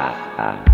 ah, ah. ah.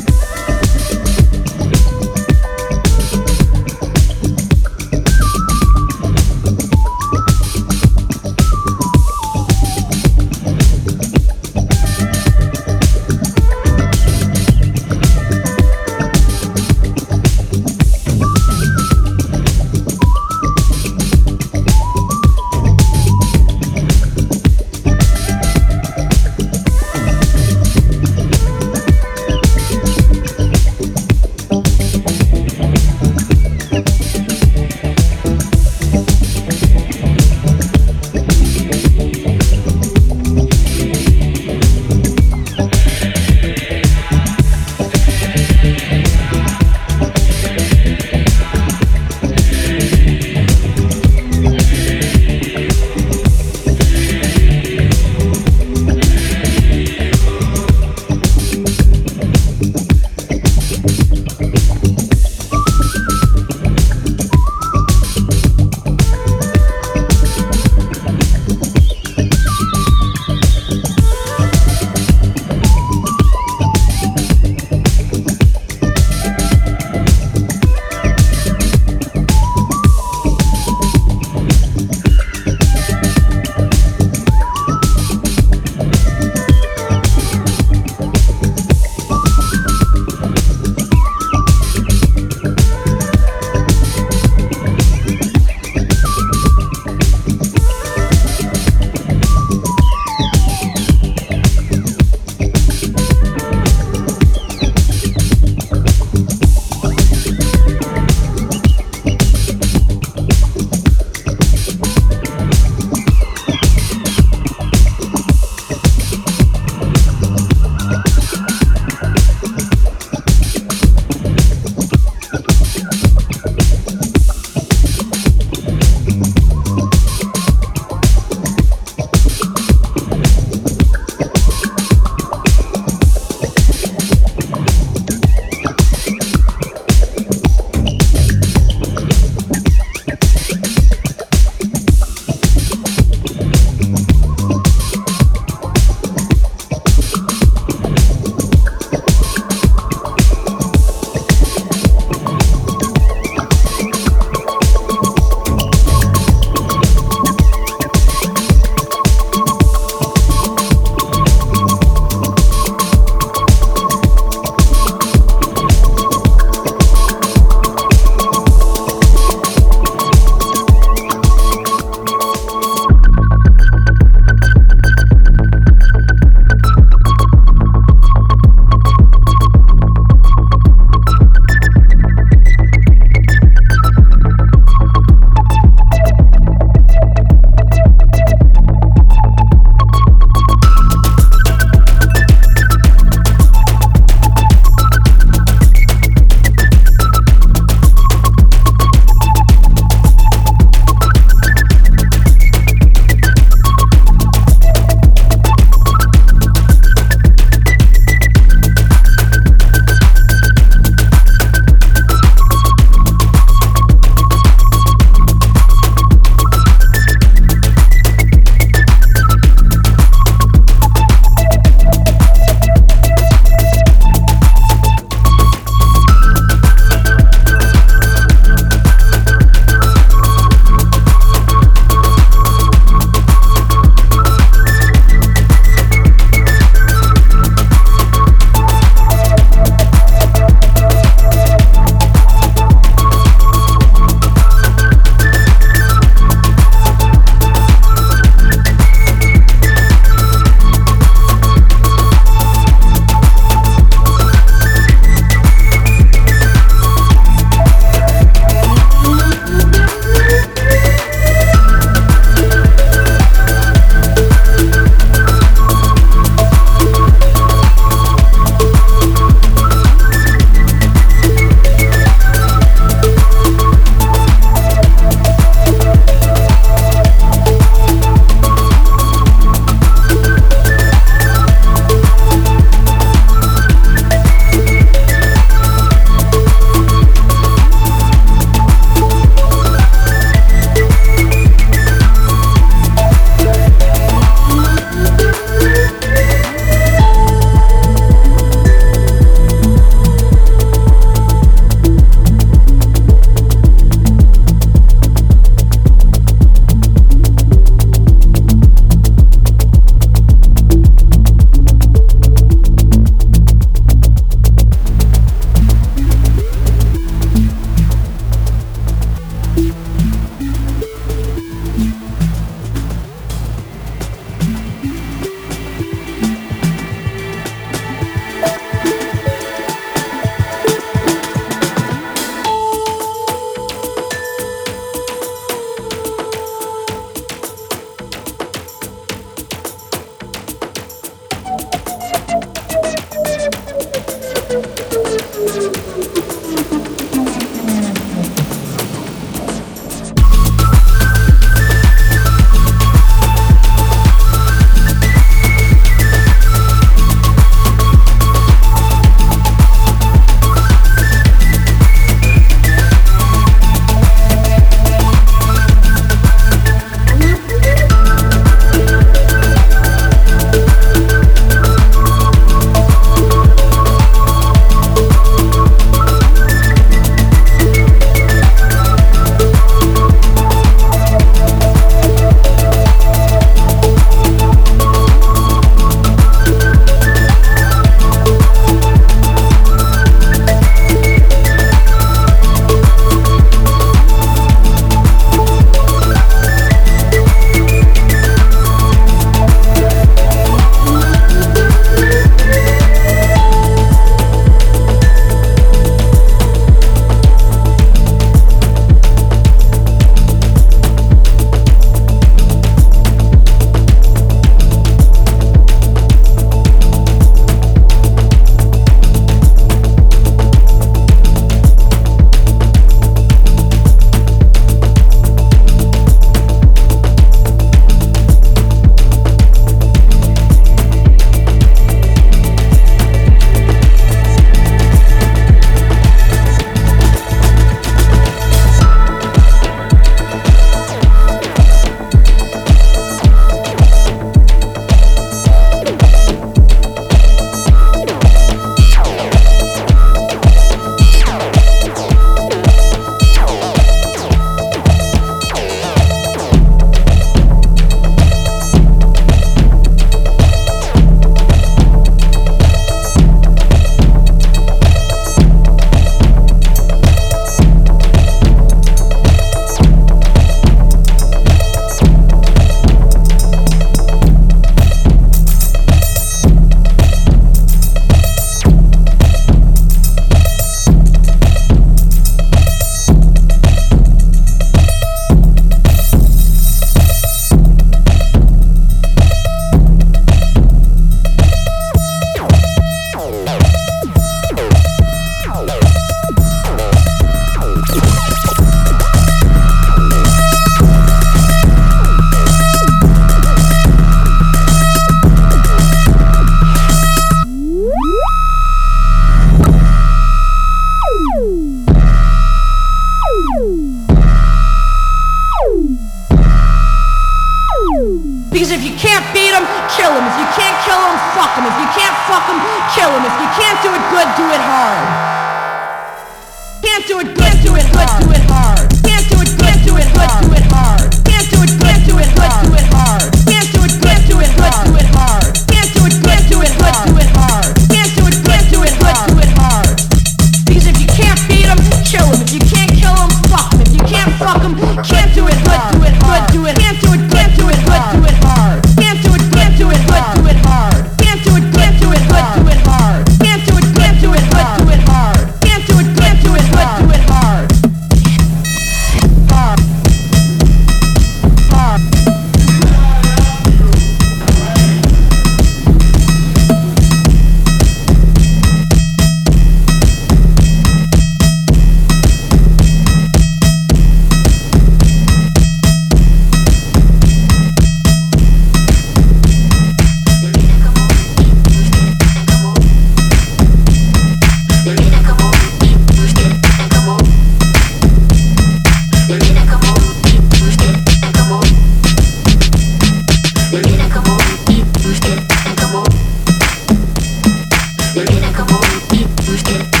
Termina como un hit,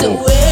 beautiful.